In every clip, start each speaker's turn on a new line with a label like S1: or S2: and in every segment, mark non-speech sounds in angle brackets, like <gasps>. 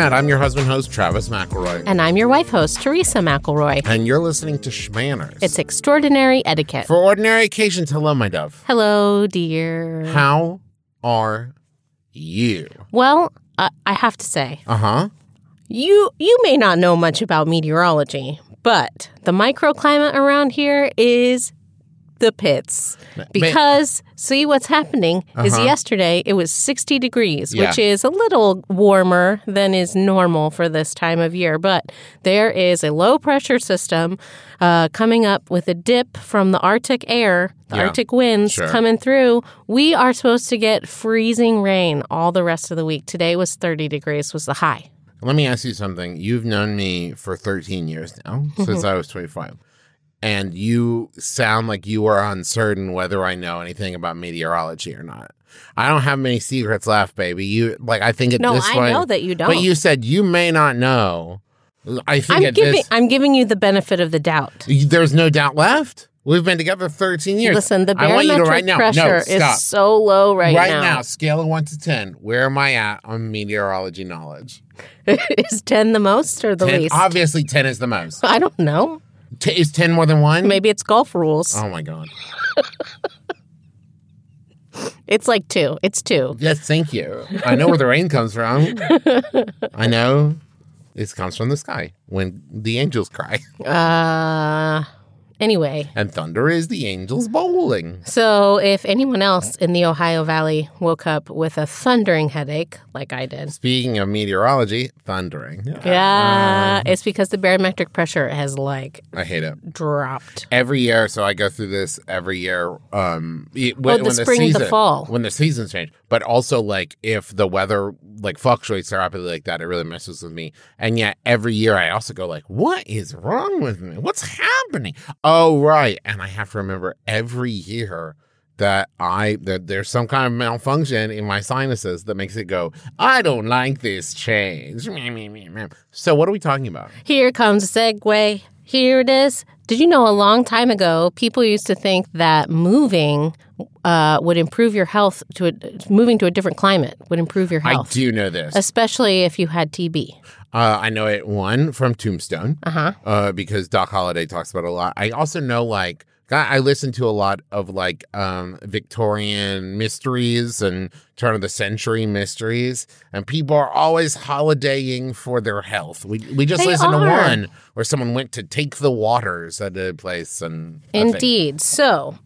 S1: Internet. I'm your husband host, Travis McElroy.
S2: And I'm your wife host, Teresa McElroy.
S1: And you're listening to Shmanners.
S2: It's extraordinary etiquette.
S1: For ordinary occasions. Hello, my dove.
S2: Hello, dear.
S1: How are you?
S2: Well, uh, I have to say,
S1: Uh huh.
S2: you you may not know much about meteorology, but the microclimate around here is the pits. Because see what's happening is
S1: Uh-huh.
S2: yesterday it was 60 degrees,
S1: Yeah.
S2: which is a little warmer than is normal for this time of year, but there is a low pressure system uh, coming up with a dip from the Arctic air, the
S1: Yeah.
S2: Arctic winds
S1: Sure.
S2: coming through. We are supposed to get freezing rain all the rest of the week. Today was 30 degrees was the high.
S1: Let me ask you something. You've known me for 13 years now, since I was 25. And you sound like you are uncertain whether I know anything about meteorology or not. I don't have many secrets left, baby. You like I think at
S2: No,
S1: this
S2: I
S1: point.
S2: know that you don't.
S1: But you said you may not know. I think
S2: I'm
S1: at
S2: giving
S1: this
S2: I'm giving you the benefit of the doubt.
S1: there's no doubt left. We've been together 13 years.
S2: Listen, the
S1: I want you to
S2: barometric
S1: right now.
S2: pressure
S1: no,
S2: is so low right,
S1: right
S2: now.
S1: now, scale of one to ten. Where am I at on meteorology knowledge? <laughs>
S2: is 10 the most or the
S1: 10,
S2: least?
S1: obviously, ten is the most.
S2: I don't know.
S1: T- is ten more than one?
S2: Maybe it's golf rules.
S1: Oh my god. <laughs>
S2: It's like 2. It's 2.
S1: Yes, thank you. I know where the rain comes from. I know it comes from the sky when the angels cry, <laughs>
S2: Uh anyway,
S1: and thunder is the angels bowling.
S2: so if anyone else in the Ohio Valley woke up with a thundering headache like I did,
S1: Speaking of meteorology, thundering.
S2: yeah, it's because the barometric pressure has like
S1: I hate it.
S2: dropped.
S1: every year so i go through this every year um y-
S2: Oh, the spring, the fall.
S1: when the seasons change but also like if the weather like fluctuates rapidly like that it really messes with me and yet every year i also go like what is wrong with me what's happening oh right and i have to remember every year that I that there's some kind of malfunction in my sinuses that makes it go, I don't like this change. So what are we talking about?
S2: Here comes a segue. Here it is. Did you know a long time ago, people used to think that moving uh, would improve your health to a, moving to a different climate would improve your health,
S1: I do know this.
S2: especially if you had TB.
S1: Uh, I know it one from Tombstone
S2: Uh-huh.
S1: uh, because Doc Holliday talks about it a lot. I also know like I listen to a lot of like um, Victorian mysteries and turn of the century mysteries, and people are always holidaying for their health. We we just
S2: they
S1: listened
S2: are.
S1: to one where someone went to take the waters at a place, and
S2: indeed, so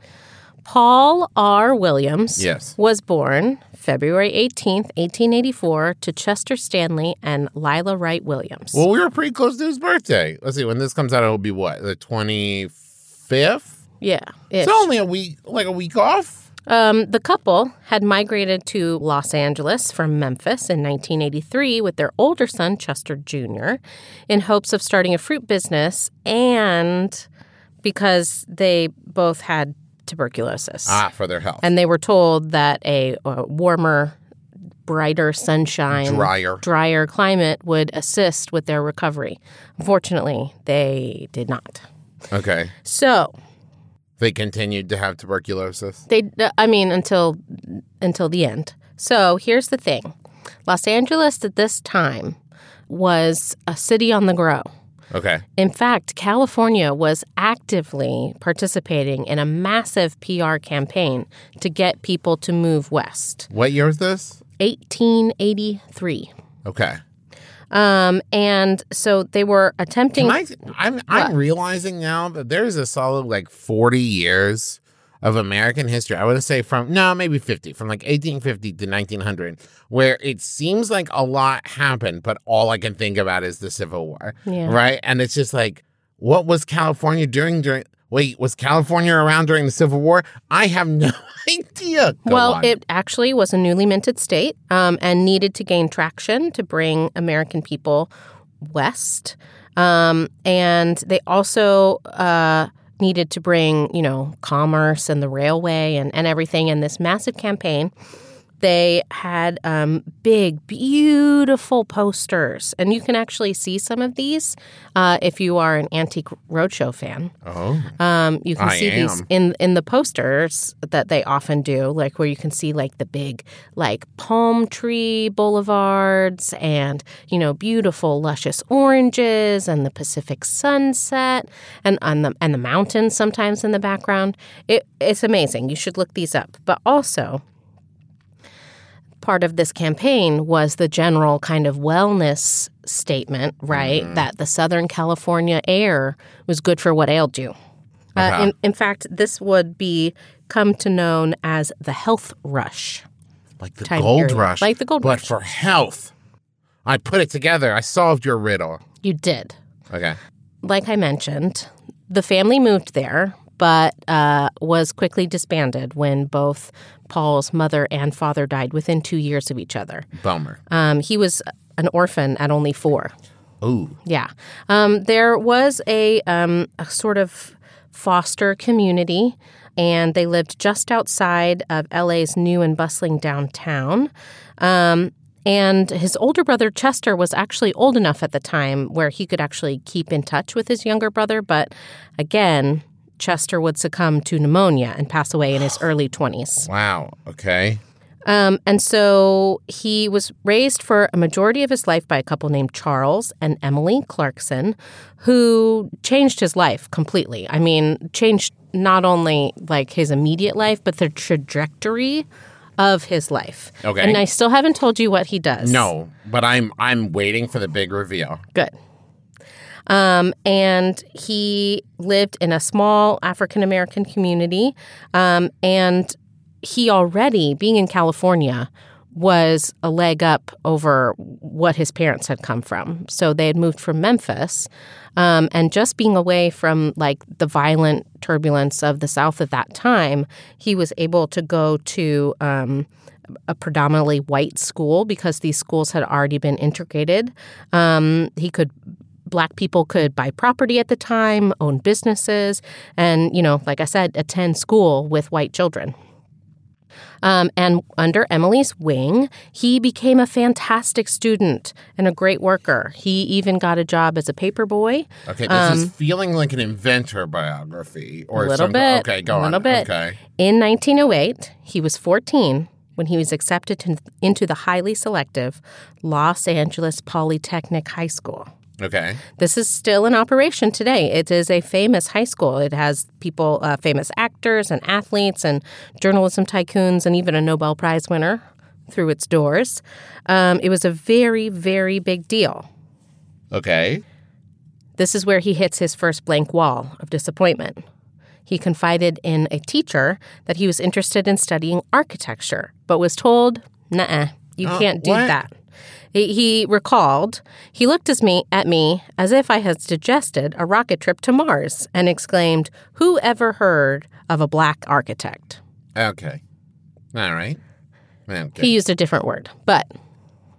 S2: Paul R. Williams
S1: yes.
S2: was born February 18th, 1884, to Chester Stanley and Lila Wright Williams.
S1: Well, we were pretty close to his birthday. Let's see, when this comes out, it'll be what, the 25th?
S2: Yeah.
S1: It's only a week, like a week off.
S2: Um, the couple had migrated to Los Angeles from Memphis in 1983 with their older son, Chester Jr., in hopes of starting a fruit business and because they both had tuberculosis.
S1: Ah, for their health.
S2: And they were told that a, a warmer, brighter sunshine,
S1: drier.
S2: drier climate would assist with their recovery. Unfortunately, they did not.
S1: Okay.
S2: So
S1: they continued to have tuberculosis.
S2: they, I mean, until until the end. So here's the thing: Los Angeles at this time was a city on the grow.
S1: Okay.
S2: In fact, California was actively participating in a massive PR campaign to get people to move west.
S1: What year was this?
S2: 1883.
S1: Okay.
S2: Um, and so they were attempting.
S1: I, I'm I'm realizing now that there's a solid like 40 years of American history. I would say from no, maybe 50, from like 1850 to 1900, where it seems like a lot happened, but all I can think about is the Civil War,
S2: Yeah.
S1: right? And it's just like, what was California doing during? Wait, was California around during the Civil War? I have no <laughs> idea. Go
S2: well,
S1: on.
S2: it actually was a newly minted state um, and needed to gain traction to bring American people west. Um, and they also uh, needed to bring, you know, commerce and the railway and, and everything. And this massive campaign they had um, big, beautiful posters. And you can actually see some of these uh, if you are an Antique Roadshow fan.
S1: Oh.
S2: Um, you can
S1: I
S2: see these in in the posters that they often do, like where you can see like the big like palm tree boulevards and you know beautiful luscious oranges and the Pacific sunset and on the and the mountains sometimes in the background. It, it's amazing. You should look these up. But also. Part of this campaign was the general kind of wellness statement, right?
S1: Mm-hmm.
S2: That the Southern California air was good for what ailed you. Uh,
S1: Okay.
S2: in, in fact, this would be come to known as the health rush.
S1: Like the gold
S2: period.
S1: rush.
S2: Like the gold
S1: but
S2: rush.
S1: for health. I put it together. I solved your riddle.
S2: You did.
S1: Okay.
S2: Like I mentioned, the family moved there, but uh, was quickly disbanded when both Paul's mother and father died within two years of each other.
S1: Bummer.
S2: Um, he was an orphan at only four.
S1: Ooh.
S2: Yeah. Um, there was a, um, a sort of foster community, and they lived just outside of LA's new and bustling downtown. Um, and his older brother, Chester, was actually old enough at the time where he could actually keep in touch with his younger brother. But again, Chester would succumb to pneumonia and pass away in his early 20s.
S1: Wow. Okay.
S2: Um, and so he was raised for a majority of his life by a couple named Charles and Emily Clarkson, who changed his life completely. I mean, changed not only like his immediate life, but the trajectory of his life.
S1: Okay.
S2: And I still haven't told you what he does.
S1: No, but I'm I'm waiting for the big reveal.
S2: Good. Um, and he lived in a small African American community. Um, and he already, being in California, was a leg up over what his parents had come from. So they had moved from Memphis. Um, and just being away from like the violent turbulence of the South at that time, he was able to go to um, a predominantly white school because these schools had already been integrated. Um, he could black people could buy property at the time, own businesses, and you know, like I said, attend school with white children. Um, and under Emily's wing, he became a fantastic student and a great worker. He even got a job as a paper boy.
S1: Okay, this is feeling like an inventor biography or
S2: Um, A little
S1: some-
S2: bit.
S1: Okay, go
S2: a
S1: on.
S2: little bit.
S1: Okay.
S2: In 1908, he was 14 when he was accepted to, into the highly selective Los Angeles Polytechnic High School.
S1: Okay.
S2: This is still in operation today. It is a famous high school. It has people, uh, famous actors and athletes and journalism tycoons, and even a Nobel Prize winner through its doors. Um, it was a very, very big deal.
S1: Okay.
S2: This is where he hits his first blank wall of disappointment. He confided in a teacher that he was interested in studying architecture, but was told, nah, you
S1: Oh,
S2: can't do
S1: what?
S2: that. He, recalled, he looked as me, at me as if I had suggested a rocket trip to Mars and exclaimed, Who ever heard of a black architect?
S1: Okay. All right. Okay.
S2: He used a different word, but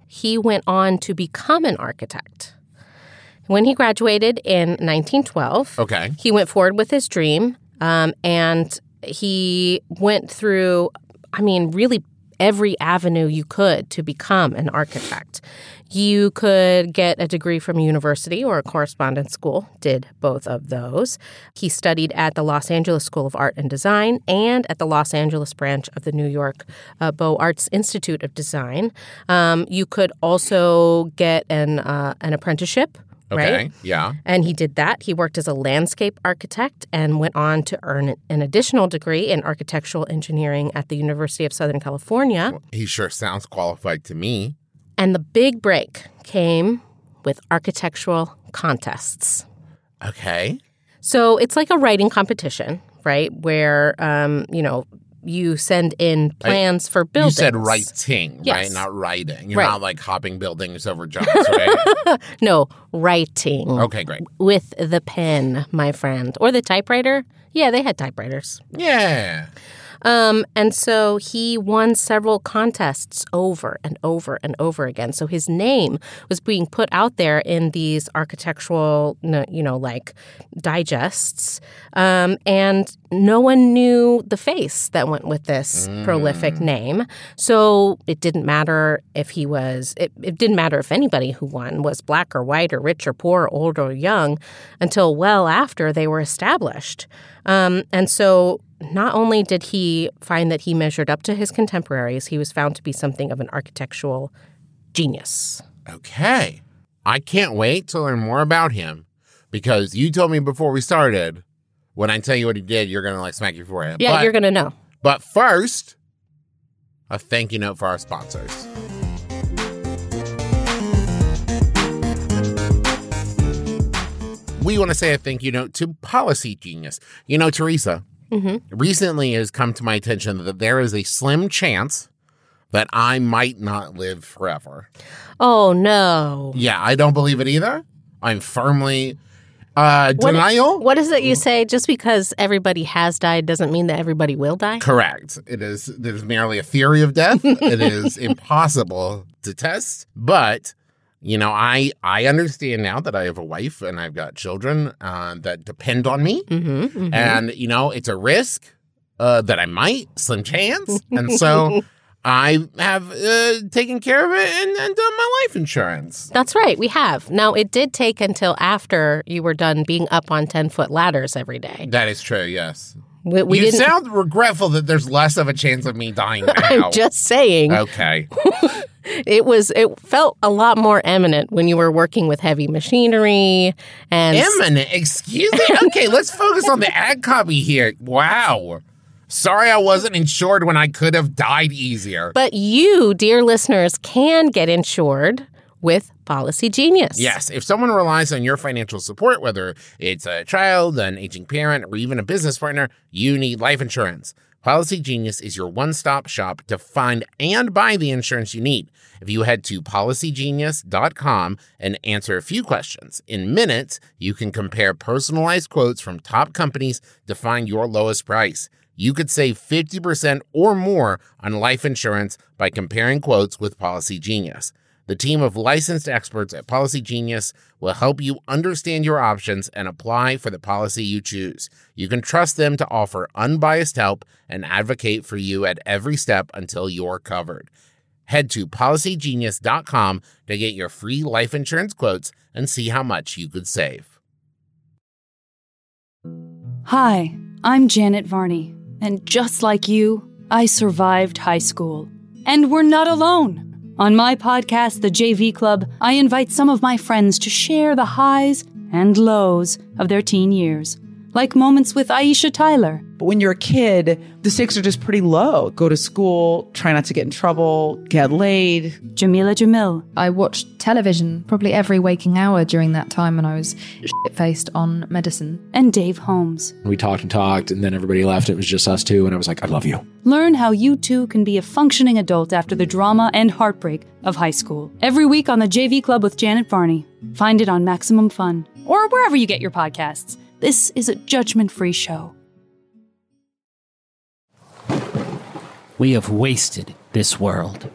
S2: he went on to become an architect. When he graduated in 1912,
S1: okay.
S2: he went forward with his dream um, and he went through, I mean, really every avenue you could to become an architect. You could get a degree from a university or a correspondence school, did both of those. He studied at the Los Angeles School of Art and Design and at the Los Angeles branch of the New York uh, Beaux Arts Institute of Design. Um, you could also get an, uh, an apprenticeship.
S1: Okay.
S2: Right?
S1: Yeah.
S2: And he did that. He worked as a landscape architect and went on to earn an additional degree in architectural engineering at the University of Southern California.
S1: He sure sounds qualified to me.
S2: And the big break came with architectural contests.
S1: Okay.
S2: So it's like a writing competition, right? Where, um, you know, you send in plans for buildings.
S1: You said writing, right? Not writing. You're
S2: Right.
S1: not like hopping buildings over jumps, right? <laughs>
S2: No, writing
S1: okay, great.
S2: with the pen, my friend. Or the typewriter. Yeah, they had typewriters.
S1: Yeah.
S2: Um, and so he won several contests over and over and over again. So his name was being put out there in these architectural, you know, like digests. Um, and no one knew the face that went with this mm. prolific name. So it didn't matter if he was, it, it didn't matter if anybody who won was black or white or rich or poor, or old or young, until well after they were established. Um, and so not only did he find that he measured up to his contemporaries, he was found to be something of an architectural genius.
S1: Okay. I can't wait to learn more about him because you told me before we started when I tell you what he did, you're going to like smack your forehead.
S2: Yeah, but, you're going to know.
S1: But first, a thank you note for our sponsors. We want to say a thank you note to Policygenius. You know, Teresa, mm-hmm. recently it has come to my attention that there is a slim chance that I might not live forever.
S2: Oh, no.
S1: Yeah, I don't believe it either. I'm firmly uh, denial.
S2: What, what is it you say? Just because everybody has died doesn't mean that everybody will die?
S1: Correct. It is, it is merely a theory of death. it is <laughs> impossible to test, but you know i i understand now that i have a wife and i've got children uh, that depend on me mm-hmm, mm-hmm. and you know it's a risk uh, that i might slim chance and so <laughs> i have uh, taken care of it and, and, done my life insurance
S2: that's right we have now it did take until after you were done being up on 10 foot ladders every day
S1: that is true yes we, we you sound regretful that there's less of a chance of me dying <laughs> now.
S2: I'm just saying.
S1: Okay. <laughs>
S2: it was it felt a lot more eminent when you were working with heavy machinery and
S1: eminent. Excuse me. Okay, let's focus on the ad copy here. Wow. Sorry I wasn't insured when I could have died easier.
S2: But you, dear listeners, can get insured with Policygenius.
S1: Yes. If someone relies on your financial support, whether it's a child, an aging parent, or even a business partner, you need life insurance. Policygenius is your one stop shop to find and buy the insurance you need. If you head to policygenius.com and answer a few questions, in minutes, you can compare personalized quotes from top companies to find your lowest price. You could save 50% or more on life insurance by comparing quotes with Policygenius. The team of licensed experts at Policygenius will help you understand your options and apply for the policy you choose. You can trust them to offer unbiased help and advocate for you at every step until you're covered. Head to policygenius.com to get your free life insurance quotes and see how much you could save.
S3: Hi, I'm Janet Varney, and just like you, I survived high school. And we're not alone. On my podcast, The JV Club, I invite some of my friends to share the highs and lows of their teen years, like moments with Aisha Tyler.
S4: But when you're a kid, the stakes are just pretty low. Go to school, try not to get in trouble, get laid.
S3: Jameela Jamil.
S5: I watched television probably every waking hour during that time when I was shit faced on medicine.
S3: And Dave Holmes.
S6: We talked and talked, and then everybody left. It was just us two, and I was like, I love you.
S3: Learn how you too can be a functioning adult after the drama and heartbreak of high school. Every week on the JV Club with Janet Varney. Find it on Maximum Fun or wherever you get your podcasts. This is a judgment free show.
S7: We have wasted this world.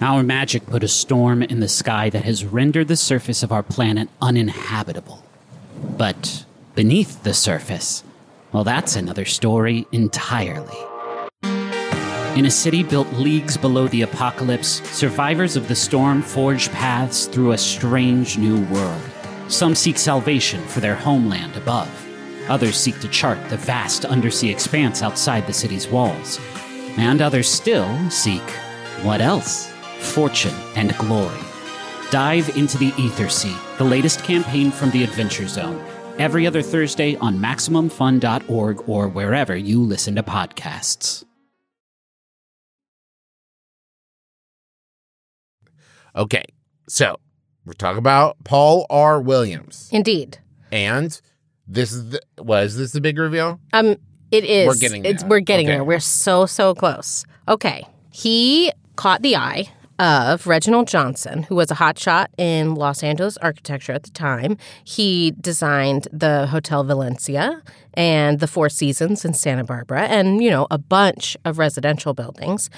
S7: Our magic put a storm in the sky that has rendered the surface of our planet uninhabitable. But beneath the surface, well, that's another story entirely. In a city built leagues below the apocalypse, survivors of the storm forge paths through a strange new world. Some seek salvation for their homeland above. Others seek to chart the vast undersea expanse outside the city's walls and others still seek what else? Fortune and glory. Dive into the Ethersea, the latest campaign from the Adventure Zone, every other Thursday on MaximumFun.org or wherever you listen to podcasts.
S1: Okay, so we're talking about Paul R. Williams.
S2: Indeed.
S1: And this is the, was this the big reveal?
S2: Um, it is. We're getting there. We're getting okay. there. We're so, so close. Okay. He caught the eye of Reginald Johnson, who was a hotshot in Los Angeles architecture at the time. He designed the Hotel Valencia and the Four Seasons in Santa Barbara and, you know, a bunch of residential buildings.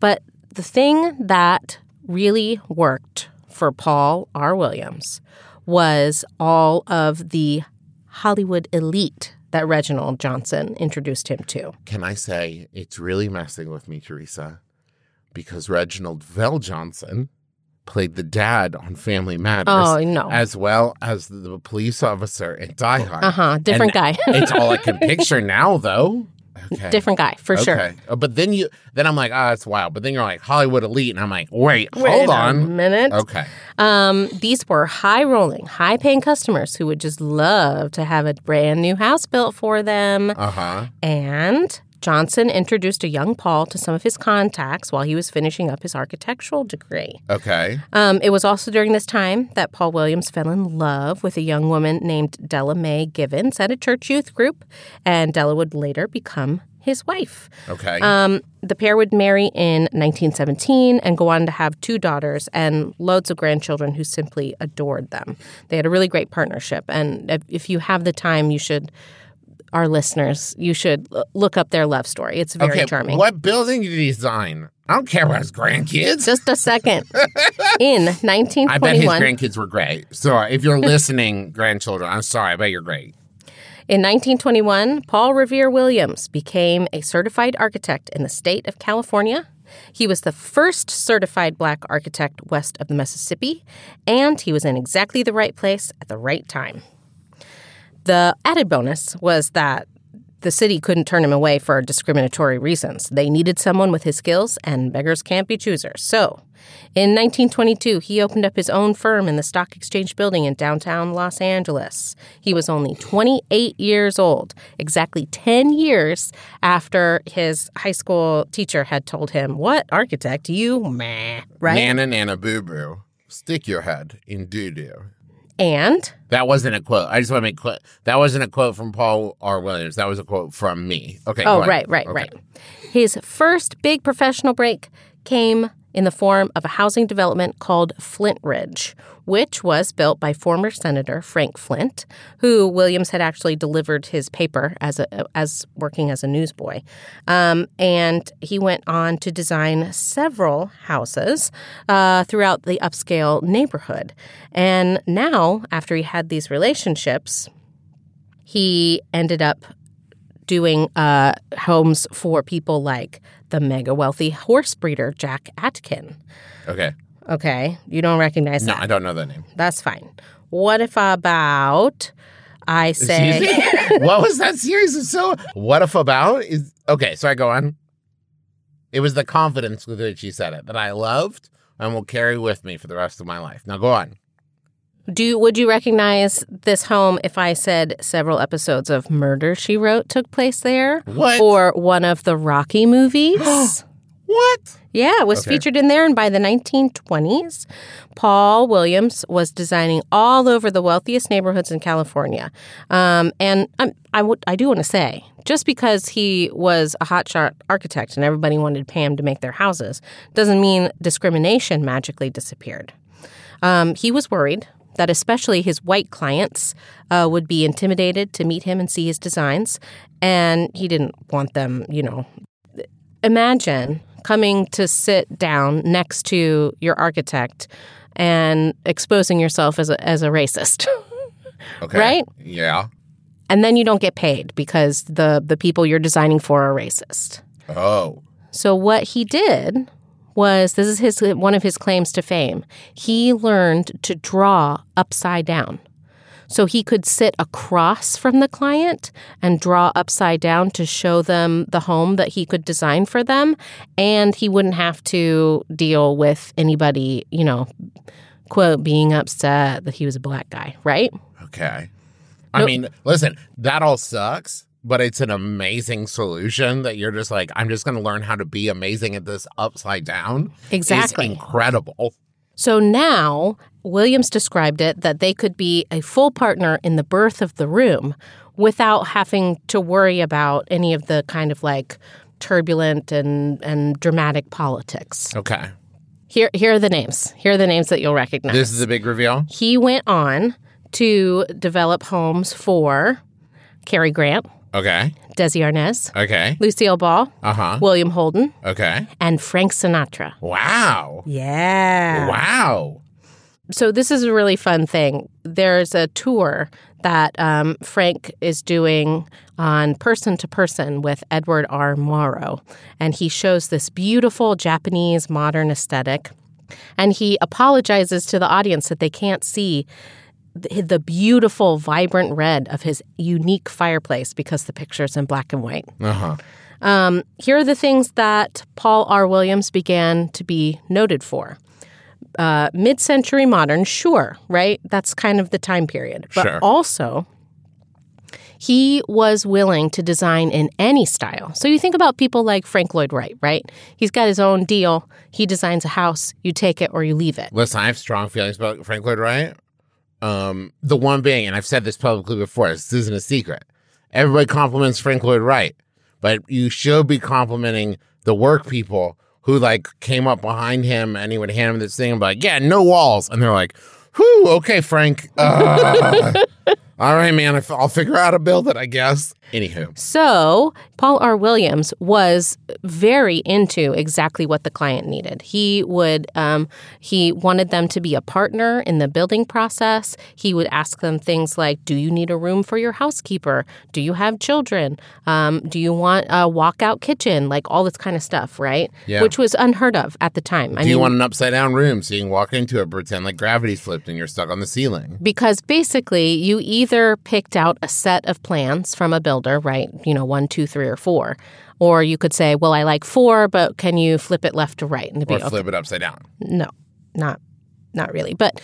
S2: But the thing that really worked for Paul R. Williams was all of the Hollywood elite that Reginald Johnson introduced him to.
S1: Can I say it's really messing with me, Teresa? Because Reginald VelJohnson played the dad on Family Matters.
S2: Oh, no.
S1: As well as the police officer in Die Hard.
S2: Uh huh. Different
S1: And
S2: guy.
S1: it's all I can <laughs> picture now, though. Okay.
S2: Different guy, for sure.
S1: Okay. Uh, But then you, then I'm like, oh, that's wild. But then you're like Hollywood elite, and I'm like, wait,
S2: Wait
S1: hold
S2: a
S1: on.
S2: minute.
S1: Okay.
S2: Um, these were high rolling, high paying customers who would just love to have a brand new house built for them.
S1: Uh huh.
S2: And Johnson introduced a young Paul to some of his contacts while he was finishing up his architectural degree.
S1: Okay.
S2: Um, it was also during this time that Paul Williams fell in love with a young woman named Della Mae Givens at a church youth group, and Della would later become his wife.
S1: Okay.
S2: Um, the pair would marry in 1917 and go on to have two daughters and loads of grandchildren who simply adored them. They had a really great partnership, and if, if you have the time, you should. Our listeners, you should l- look up their love story. It's very
S1: okay.
S2: charming.
S1: What building did he design? I don't care about his grandkids.
S2: Just a second. <laughs> In 1921.
S1: I bet his grandkids were great. So uh, if you're listening, grandchildren, I'm sorry. I bet you're great.
S2: In 1921, Paul Revere Williams became a certified architect in the state of California. He was the first certified black architect west of the Mississippi, and he was in exactly the right place at the right time. The added bonus was that the city couldn't turn him away for discriminatory reasons. They needed someone with his skills, and beggars can't be choosers. So, in 1922, he opened up his own firm in the Stock Exchange building in downtown Los Angeles. He was only 28 years old, exactly 10 years after his high school teacher had told him, What architect? You meh, right?
S1: Nana Nana Boo Boo. Stick your head in doo doo.
S2: And
S1: That wasn't a quote. I just want to make clear. That wasn't a quote from Paul R. Williams. That was a quote from me. Okay.
S2: Oh, right, right,
S1: Okay.
S2: right. His first big professional break came in the form of a housing development called Flintridge, which was built by former Senator Frank Flint, who Williams had actually delivered his paper as a as working as a newsboy. Um, and he went on to design several houses uh, throughout the upscale neighborhood. And now, after he had these relationships, he ended up doing uh, homes for people like the mega wealthy horse breeder Jack Atkin.
S1: Okay.
S2: Okay, you don't recognize
S1: No,
S2: that.
S1: I don't know that name.
S2: That's fine. What if about I say <laughs>
S1: what was that series of so? What if about is okay? So I go on. It was the confidence with which you said it that I loved and will carry with me for the rest of my life. Now go on.
S2: Do would you recognize this home if I said several episodes of Murder She Wrote took place there?
S1: What?
S2: Or one of the Rocky movies? <gasps>
S1: What?
S2: Yeah, it was
S1: Okay.
S2: featured in there. And by the 1920s, Paul Williams was designing all over the wealthiest neighborhoods in California. Um, and I'm, I, do want to say, just because he was a hotshot architect and everybody wanted Pam to make their houses, doesn't mean discrimination magically disappeared. Um, he was worried that especially his white clients uh, would be intimidated to meet him and see his designs, and he didn't want them, you know. Imagine coming to sit down next to your architect and exposing yourself as a, as a racist. <laughs>
S1: Okay.
S2: Right?
S1: Yeah.
S2: and then you don't get paid because the, the people you're designing for are racist.
S1: Oh.
S2: So what he did was this is his one of his claims to fame. He learned to draw upside down. So he could sit across from the client and draw upside down to show them the home that he could design for them and he wouldn't have to deal with anybody, you know, quote being upset that he was a black guy, right?
S1: Okay. I
S2: No-
S1: mean, listen, that all sucks, but it's an amazing solution that you're just like, I'm just going to learn how to be amazing at this upside down. It's
S2: Exactly.
S1: incredible.
S2: So now Williams described it that they could be a full partner in the birth of the room without having to worry about any of the kind of like turbulent and, and dramatic politics.
S1: Okay.
S2: Here, here are the names. Here are the names that you'll recognize.
S1: This is a big reveal.
S2: he went on to develop homes for Cary Grant,
S1: Okay.
S2: Desi Arnaz,
S1: Okay.
S2: Lucille Ball,
S1: Uh huh.
S2: William Holden,
S1: Okay.
S2: and Frank Sinatra.
S1: Wow.
S2: Yeah.
S1: Wow.
S2: So this is a really fun thing. There's a tour that um, Frank is doing on person to person with Edward R. Murrow, and he shows this beautiful Japanese modern aesthetic, and he apologizes to the audience that they can't see the, beautiful, vibrant red of his unique fireplace because the picture's in black and white.
S1: Uh huh.
S2: Um, here are the things that Paul R. Williams began to be noted for. Uh, Mid century modern, sure, right? That's kind of the time period. But
S1: Sure.
S2: also, he was willing to design in any style. So you think about people like Frank Lloyd Wright, right? He's got his own deal. He designs a house, you take it or you leave it.
S1: Listen, I have strong feelings about Frank Lloyd Wright. Um, the one being, and I've said this publicly before, this isn't a secret. Everybody compliments Frank Lloyd Wright, but you should be complimenting the work people who like came up behind him and he would hand him this thing and be like, yeah, no walls. And they're like, whew, okay, Frank. Uh, <laughs> <laughs> all right, man, I- I'll figure out a build it, I guess. Anywho,
S2: So, Paul R. Williams was very into exactly what the client needed. He would, um, he wanted them to be a partner in the building process. He would ask them things like, "Do you need a room for your housekeeper? Do you have children? Um, do you want a walkout kitchen? Like all this kind of stuff, right?
S1: Yeah.
S2: Which was unheard of at the time.
S1: do you want an upside down room so you can walk into it, pretend like gravity's flipped and you're stuck on the ceiling?
S2: because basically you either picked out a set of plans from a builder, right? You know, one, two, three, or four. Or you could say, well, I like four, but can you flip it left to right? And it'd be
S1: Or
S2: okay.
S1: flip it upside down.
S2: No, not not really. But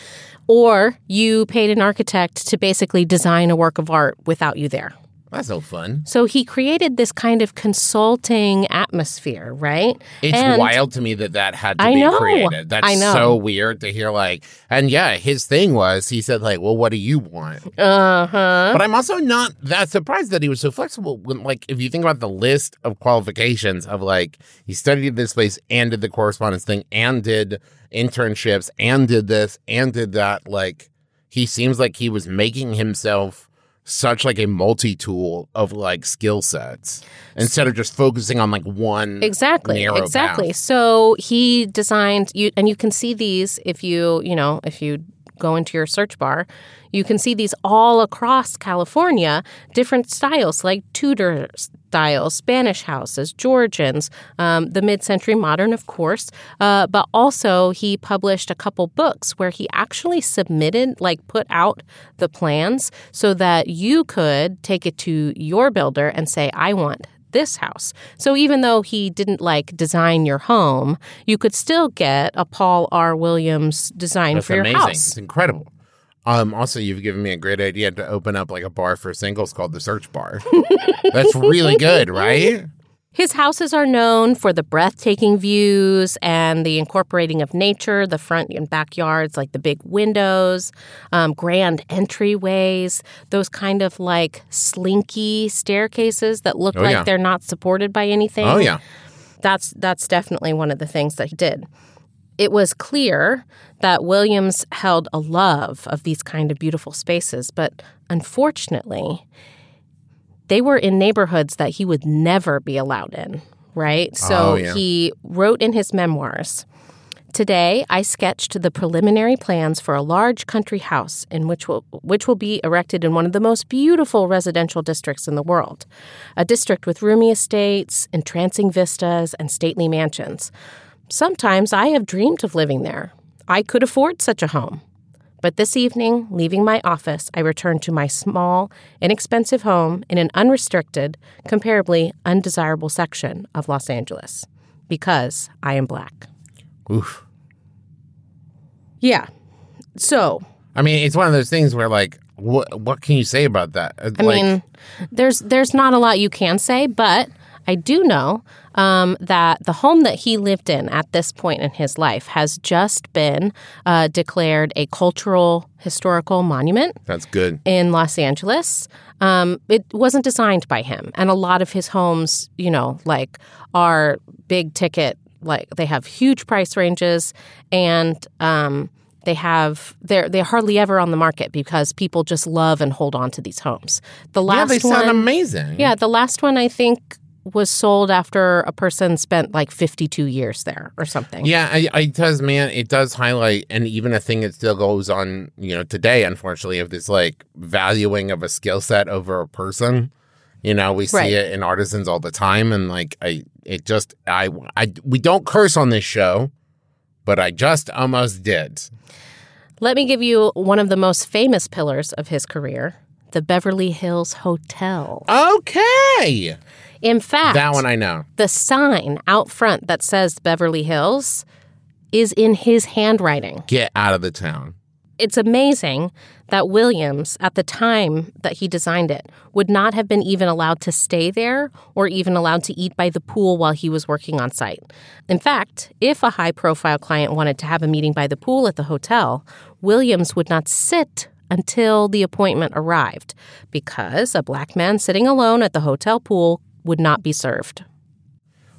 S2: or you paid an architect to basically design a work of art without you there.
S1: That's no fun.
S2: So he created this kind of consulting atmosphere, right?
S1: It's
S2: And-
S1: wild to me that that had to
S2: I
S1: be
S2: know.
S1: created. That's
S2: I know.
S1: so weird to hear. Like, and yeah, his thing was he said like, "Well, what do you want?"
S2: Uh-huh.
S1: But I'm also not that surprised that he was so flexible. When like, if you think about the list of qualifications of like, he studied this place and did the correspondence thing and did internships and did this and did that. Like, he seems like he was making himself such like a multi-tool of like skill sets instead of just focusing on like one
S2: Exactly. Exactly.
S1: path.
S2: So he designed you and you can see these if you, you know, if you go into your search bar, you can see these all across California, different styles like Tudor styles, Spanish houses, Georgians, um, the mid-century modern, of course. Uh, but also he published a couple books where he actually submitted, like put out the plans so that you could take it to your builder and say, I want this house. So even though he didn't like design your home, you could still get a Paul R. Williams design
S1: That's
S2: for your
S1: amazing.
S2: house.
S1: It's incredible. Um, also, you've given me a great idea to open up like a bar for singles called the Search Bar. <laughs> That's really good, right?
S2: His houses are known for the breathtaking views and the incorporating of nature, the front and backyards, like the big windows, um, grand entryways, those kind of like slinky staircases that look
S1: Oh,
S2: like
S1: yeah.
S2: they're not supported by anything.
S1: Oh yeah.
S2: that's that's definitely one of the things that he did. It was clear that Williams held a love of these kind of beautiful spaces, but unfortunately, they were in neighborhoods that he would never be allowed in, right? So
S1: Oh, yeah.
S2: he wrote in his memoirs Today, I sketched the preliminary plans for a large country house in which will which will be erected in one of the most beautiful residential districts in the world, a district with roomy estates, entrancing vistas, and stately mansions. Sometimes I have dreamed of living there. I could afford such a home. But this evening, leaving my office, I returned to my small, inexpensive home in an unrestricted, comparably undesirable section of Los Angeles because I am black.
S1: Oof.
S2: Yeah. So,
S1: I mean, it's one of those things where like, what what can you say about that?
S2: I
S1: like,
S2: mean, there's there's not a lot you can say, but I do know um, that the home that he lived in at this point in his life has just been uh, declared a cultural historical monument
S1: that's good.
S2: in Los Angeles. Um, it wasn't designed by him, and a lot of his homes, you know, like are big ticket like they have huge price ranges and um, they have they're they're hardly ever on the market because people just love and hold on to these homes. The
S1: Yeah,
S2: last
S1: they sound
S2: one,
S1: amazing.
S2: yeah, the last one I think was sold after a person spent like 52 years there or something.
S1: Yeah, I, I- it does, man. It does highlight, and even a thing that still goes on, you know, today, unfortunately, of this like valuing of a skill set over a person. You know, we see
S2: Right.
S1: it in artisans all the time, and like, I, it just, I, I, we don't curse on this show, but I just almost did.
S2: Let me give you one of the most famous pillars of his career, the Beverly Hills Hotel.
S1: Okay,
S2: In fact,
S1: that one I know.
S2: the sign out front that says Beverly Hills is in his handwriting.
S1: Get out of the town.
S2: It's amazing that Williams, at the time that he designed it, would not have been even allowed to stay there or even allowed to eat by the pool while he was working on site. In fact, if a high profile client wanted to have a meeting by the pool at the hotel, Williams would not sit until the appointment arrived because a black man sitting alone at the hotel pool would not be served.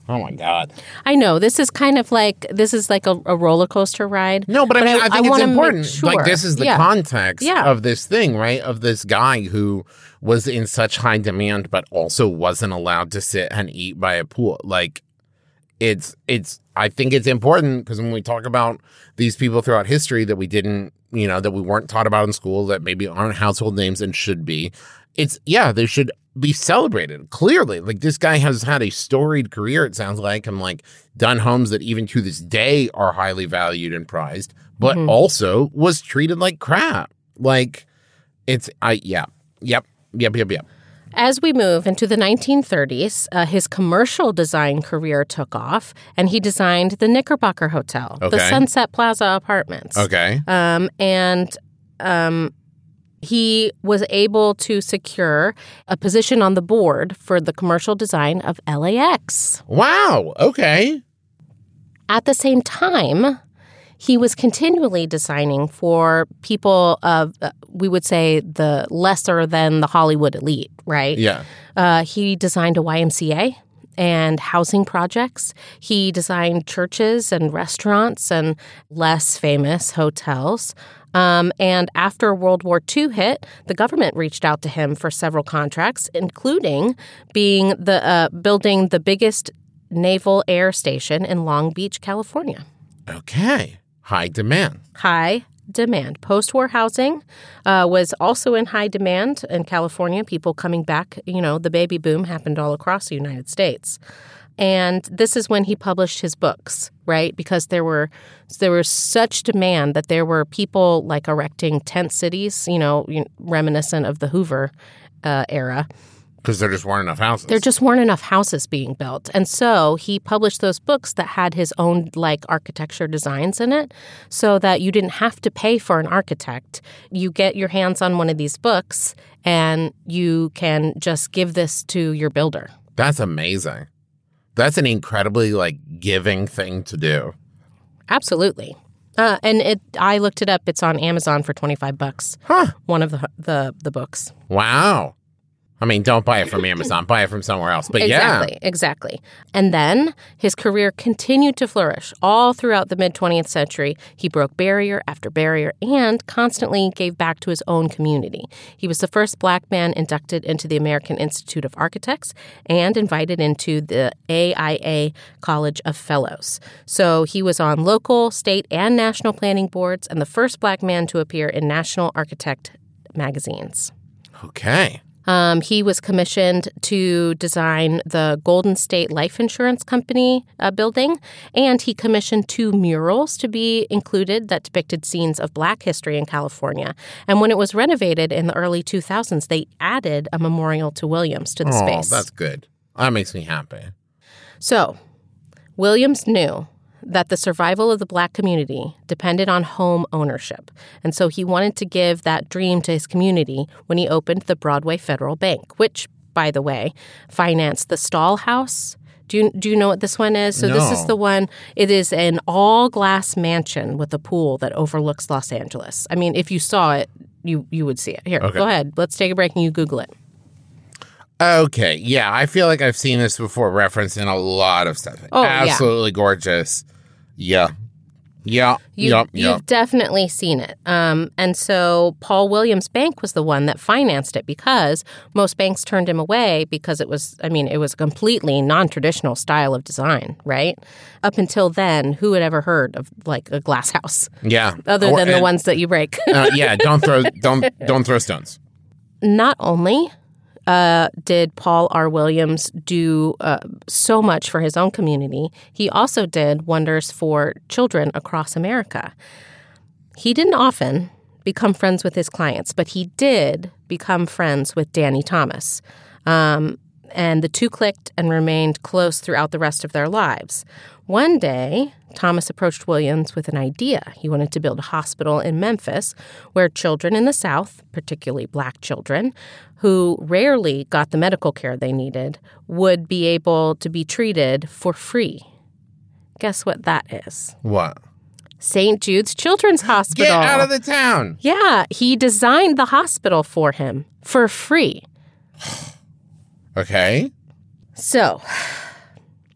S1: Oh my god.
S2: I know this is kind of like this is like a, a roller coaster ride.
S1: No, but, I mean, I, think it's important.
S2: sure.
S1: Like, this is the
S2: Yeah.
S1: context
S2: Yeah.
S1: of this thing, right? Of this guy who was in such high demand, but also wasn't allowed to sit and eat by a pool. Like, it's, it's, I think it's important because when we talk about these people throughout history that we didn't, you know, that we weren't taught about in school, that maybe aren't household names and should be, it's, yeah, they should be celebrated clearly. Like, this guy has had a storied career, it sounds like, and like done homes that even to this day are highly valued and prized, but
S2: Mm-hmm.
S1: also was treated like crap. Like, it's, I, yeah, yep, yep, yep, yep.
S2: As we move into the 1930s, uh, his commercial design career took off, and he designed the Knickerbocker Hotel, the Sunset Plaza Apartments.
S1: Okay.
S2: Um, and um, he was able to secure a position on the board for the commercial design of LAX.
S1: Wow. Okay.
S2: At the same time, he was continually designing for people of, uh, we would say, the lesser than the Hollywood elite, right?
S1: Yeah.
S2: Uh, he designed a YMCA and housing projects. He designed churches and restaurants and less famous hotels. Um, and after World War II hit, the government reached out to him for several contracts, including being the uh, building the biggest naval air station in Long Beach, California.
S1: Okay. High demand.
S2: High demand. Post war housing uh, was also in high demand in California. People coming back, you know, the baby boom happened all across the United States. And this is when he published his books, right? Because there were there was such demand that there were people like erecting tent cities, you know, reminiscent of the Hoover uh, era.
S1: Because there just weren't enough houses.
S2: There just weren't enough houses being built. And so he published those books that had his own like architecture designs in it so that you didn't have to pay for an architect. You get your hands on one of these books and you can just give this to your builder.
S1: That's amazing. That's an incredibly like giving thing to do.
S2: Absolutely. Uh, and it I looked it up. It's on Amazon for 25 bucks.
S1: Huh.
S2: One of the the the books.
S1: Wow. I mean, don't buy it from <laughs> Amazon. buy it from somewhere else. But yeah,
S2: Exactly, exactly. And then his career continued to flourish all throughout the mid 20th century. He broke barrier after barrier and constantly gave back to his own community. He was the first black man inducted into the American Institute of Architects and invited into the AIA College of Fellows. So he was on local, state, and national planning boards and the first black man to appear in national architect magazines.
S1: Okay.
S2: Um, he was commissioned to design the Golden State Life Insurance Company uh, building, and he commissioned two murals to be included that depicted scenes of Black history in California. And when it was renovated in the early 2000s, they added a memorial to Williams to the
S1: Oh,
S2: space.
S1: that's good. That makes me happy.
S2: So, Williams knew that the survival of the black community depended on home ownership. And so he wanted to give that dream to his community when he opened the Broadway Federal Bank, which, by the way, financed the Stahl House. Do you, do you know what this one is? So, this is the one, it is an all glass mansion with a pool that overlooks Los Angeles. I mean, if you saw it, you, you would see it. Here,
S1: Okay.
S2: go ahead. Let's take a break and you Google it.
S1: Okay, yeah, I feel like I've seen this before referenced in a lot of stuff.
S2: Oh, yeah.
S1: Absolutely gorgeous. Yeah. Yeah.
S2: You,
S1: yep.
S2: You've
S1: Yep.
S2: definitely seen it. Um, and so Paul Williams Bank was the one that financed it because most banks turned him away because it was, I mean, it was a completely non traditional style of design, right? Up until then, who had ever heard of like a glass house
S1: Yeah.
S2: other
S1: Or-
S2: than the ones that you break?
S1: uh, yeah. Don't throw. <laughs> Don't don't throw stones.
S2: not only uh, did Paul R. Williams do uh, so much for his own community, he also did wonders for children across America. He didn't often become friends with his clients, but he did become friends with Danny Thomas. Um, and the two clicked and remained close throughout the rest of their lives. One day, Thomas approached Williams with an idea. He wanted to build a hospital in Memphis where children in the South, particularly black children, who rarely got the medical care they needed, would be able to be treated for free. Guess what that is?
S1: What?
S2: St. Jude's Children's Hospital.
S1: Get out of the town.
S2: yeah, he designed the hospital for him for free.
S1: Okay.
S2: So,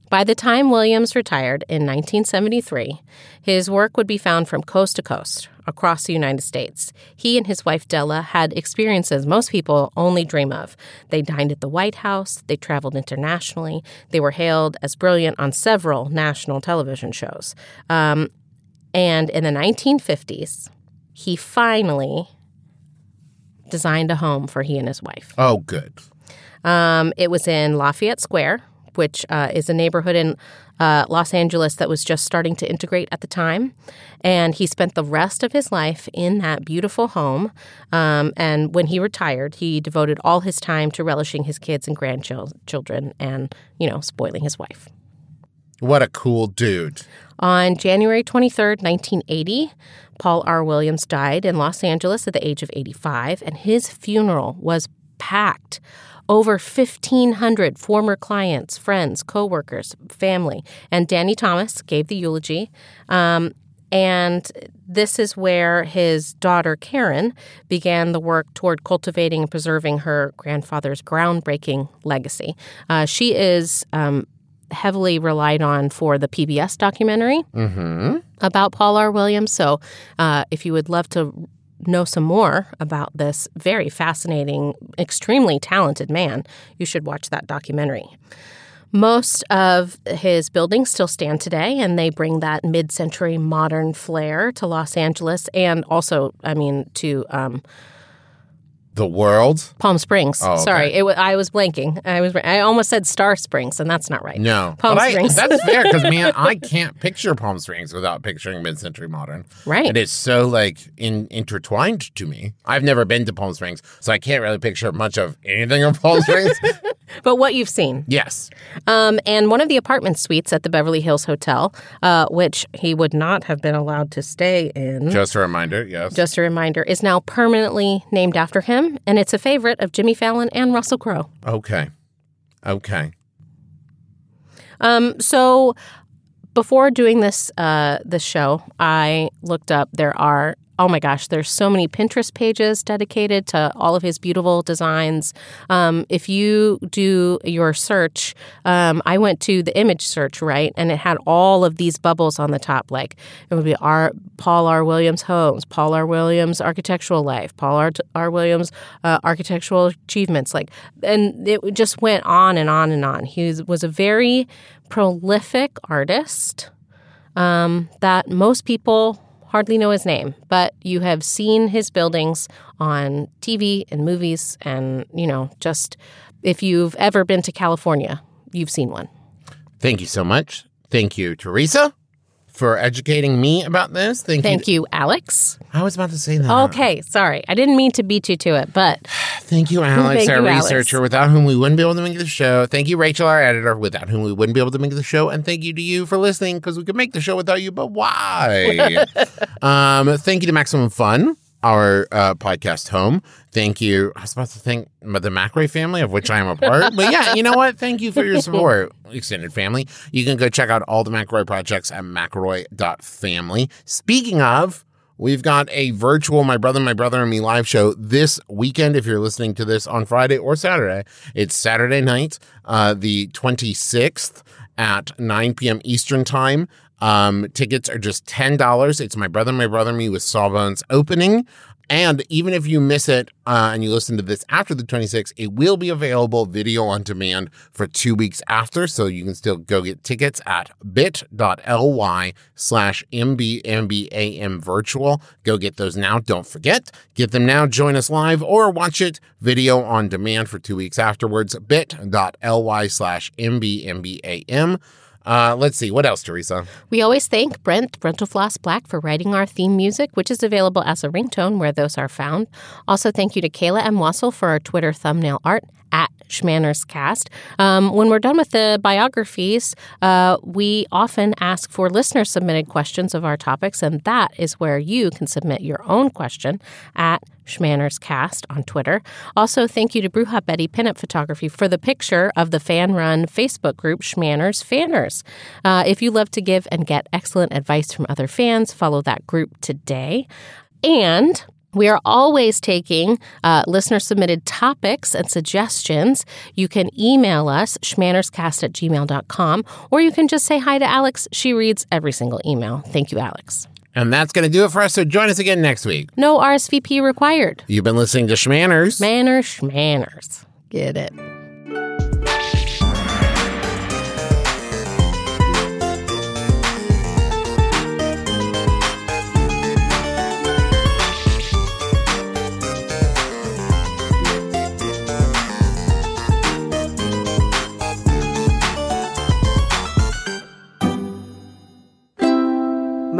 S2: by the time Williams retired in 1973, his work would be found from coast to coast across the United States. He and his wife Della had experiences most people only dream of. They dined at the White House, they traveled internationally, they were hailed as brilliant on several national television shows. Um, and in the 1950s, he finally designed a home for he and his wife.
S1: Oh, good.
S2: Um, it was in Lafayette Square, which uh, is a neighborhood in uh, Los Angeles that was just starting to integrate at the time. And he spent the rest of his life in that beautiful home. Um, and when he retired, he devoted all his time to relishing his kids and grandchildren and, you know, spoiling his wife.
S1: What a cool dude.
S2: On January 23rd, 1980, Paul R. Williams died in Los Angeles at the age of 85, and his funeral was packed. Over 1,500 former clients, friends, coworkers, family, and Danny Thomas gave the eulogy. Um, and this is where his daughter, Karen, began the work toward cultivating and preserving her grandfather's groundbreaking legacy. Uh, she is um, heavily relied on for the PBS documentary about Paul R. Williams. So, uh, if you would love to know some more about this very fascinating, extremely talented man, you should watch that documentary. Most of his buildings still stand today, and they bring that mid century modern flair to Los Angeles and also, I mean, to um,
S1: The world?
S2: Palm Springs.
S1: Oh, okay.
S2: Sorry, it wa I was blanking. I was I almost said Star Springs, and that's not right.
S1: No.
S2: Palm
S1: But I-
S2: Springs.
S1: that's <laughs> fair because, man, I can't picture Palm Springs without picturing mid century modern.
S2: Right.
S1: It is so, like, in, intertwined to me. I've never been to Palm Springs, so I can't really picture much of anything of Palm Springs. <laughs>
S2: But what you've seen.
S1: yes.
S2: Um, and one of the apartment suites at the Beverly Hills Hotel, uh, which he would not have been allowed to stay in,
S1: Just a reminder, yes.
S2: just a reminder, is now permanently named after him. And it's a favorite of Jimmy Fallon and Russell Crowe.
S1: okay. Okay.
S2: Um, so before doing this uh, this show, I looked up. There are oh my gosh, there's so many Pinterest pages dedicated to all of his beautiful designs. Um, if you do your search, um, I went to the image search right, and it had all of these bubbles on the top. Like it would be R. Paul R. Williams homes, Paul R. Williams architectural life, Paul R. R. Williams uh, architectural achievements. Like, and it just went on and on and on. He was, a very prolific artist um, that most people hardly know his name, but you have seen his buildings on TV and movies, and you know, just if you've ever been to California, you've seen one.
S1: Thank you so much. Thank you, Teresa, for educating me about this. Thank,
S2: Thank you, Alex.
S1: I was about to say that.
S2: Okay, sorry, I didn't mean to beat you to it, but <sighs>
S1: Thank you, Alex,
S2: Thank
S1: our
S2: you, Alex.
S1: researcher, without whom we wouldn't be able to make the show. Thank you, Rachel, our editor, without whom we wouldn't be able to make the show. And thank you to you for listening, because we could make the show without you, but why? <laughs> um, thank you to Maximum Fun, our uh, podcast home. Thank you. I was about to thank the McElroy family, of which I am a part. but yeah, you know what? Thank you for your support, extended family. You can go check out all the McElroy projects at McElroy.family. Speaking of, We've got a virtual My Brother, My Brother and Me live show this weekend. If you're listening to this on Friday or Saturday, it's Saturday night, uh, the 26th at 9 p.m. Eastern Time. Um, tickets are just $10. It's My Brother, My Brother, Me with Sawbones opening. And even if you miss it uh, and you listen to this after the 26th, it will be available video on demand for two weeks after. So you can still go get tickets at bit.ly slash MBMBAM virtual. Go get those now. Don't forget, get them now. Join us live or watch it video on demand for two weeks afterwards. bit.ly slash MBMBAM. Uh, let's see. What else, Teresa?
S2: We always thank Brent Brentalfloss Black for writing our theme music, which is available as a ringtone where those are found. Also, thank you to Kayla M. Wasil for our Twitter thumbnail art at Shmannerscast. Um, when we're done with the biographies, uh, we often ask for listener submitted questions of our topics, and that is where you can submit your own question at Shmannerscast on Twitter. Also, thank you to Bruja Betty Pinup Photography for the picture of the fan run Facebook group Shmanners Fanners. Uh, if you love to give and get excellent advice from other fans, follow that group today. And we are always taking uh, listener submitted topics and suggestions. You can email us, shmannerscast at gmail.com, or you can just say hi to Alex. She reads every single email. Thank you, Alex.
S1: And that's going to do it for us. So join us again next week.
S2: No RSVP required.
S1: You've been listening to Shmanners.
S2: Manners, shmanners. Get it.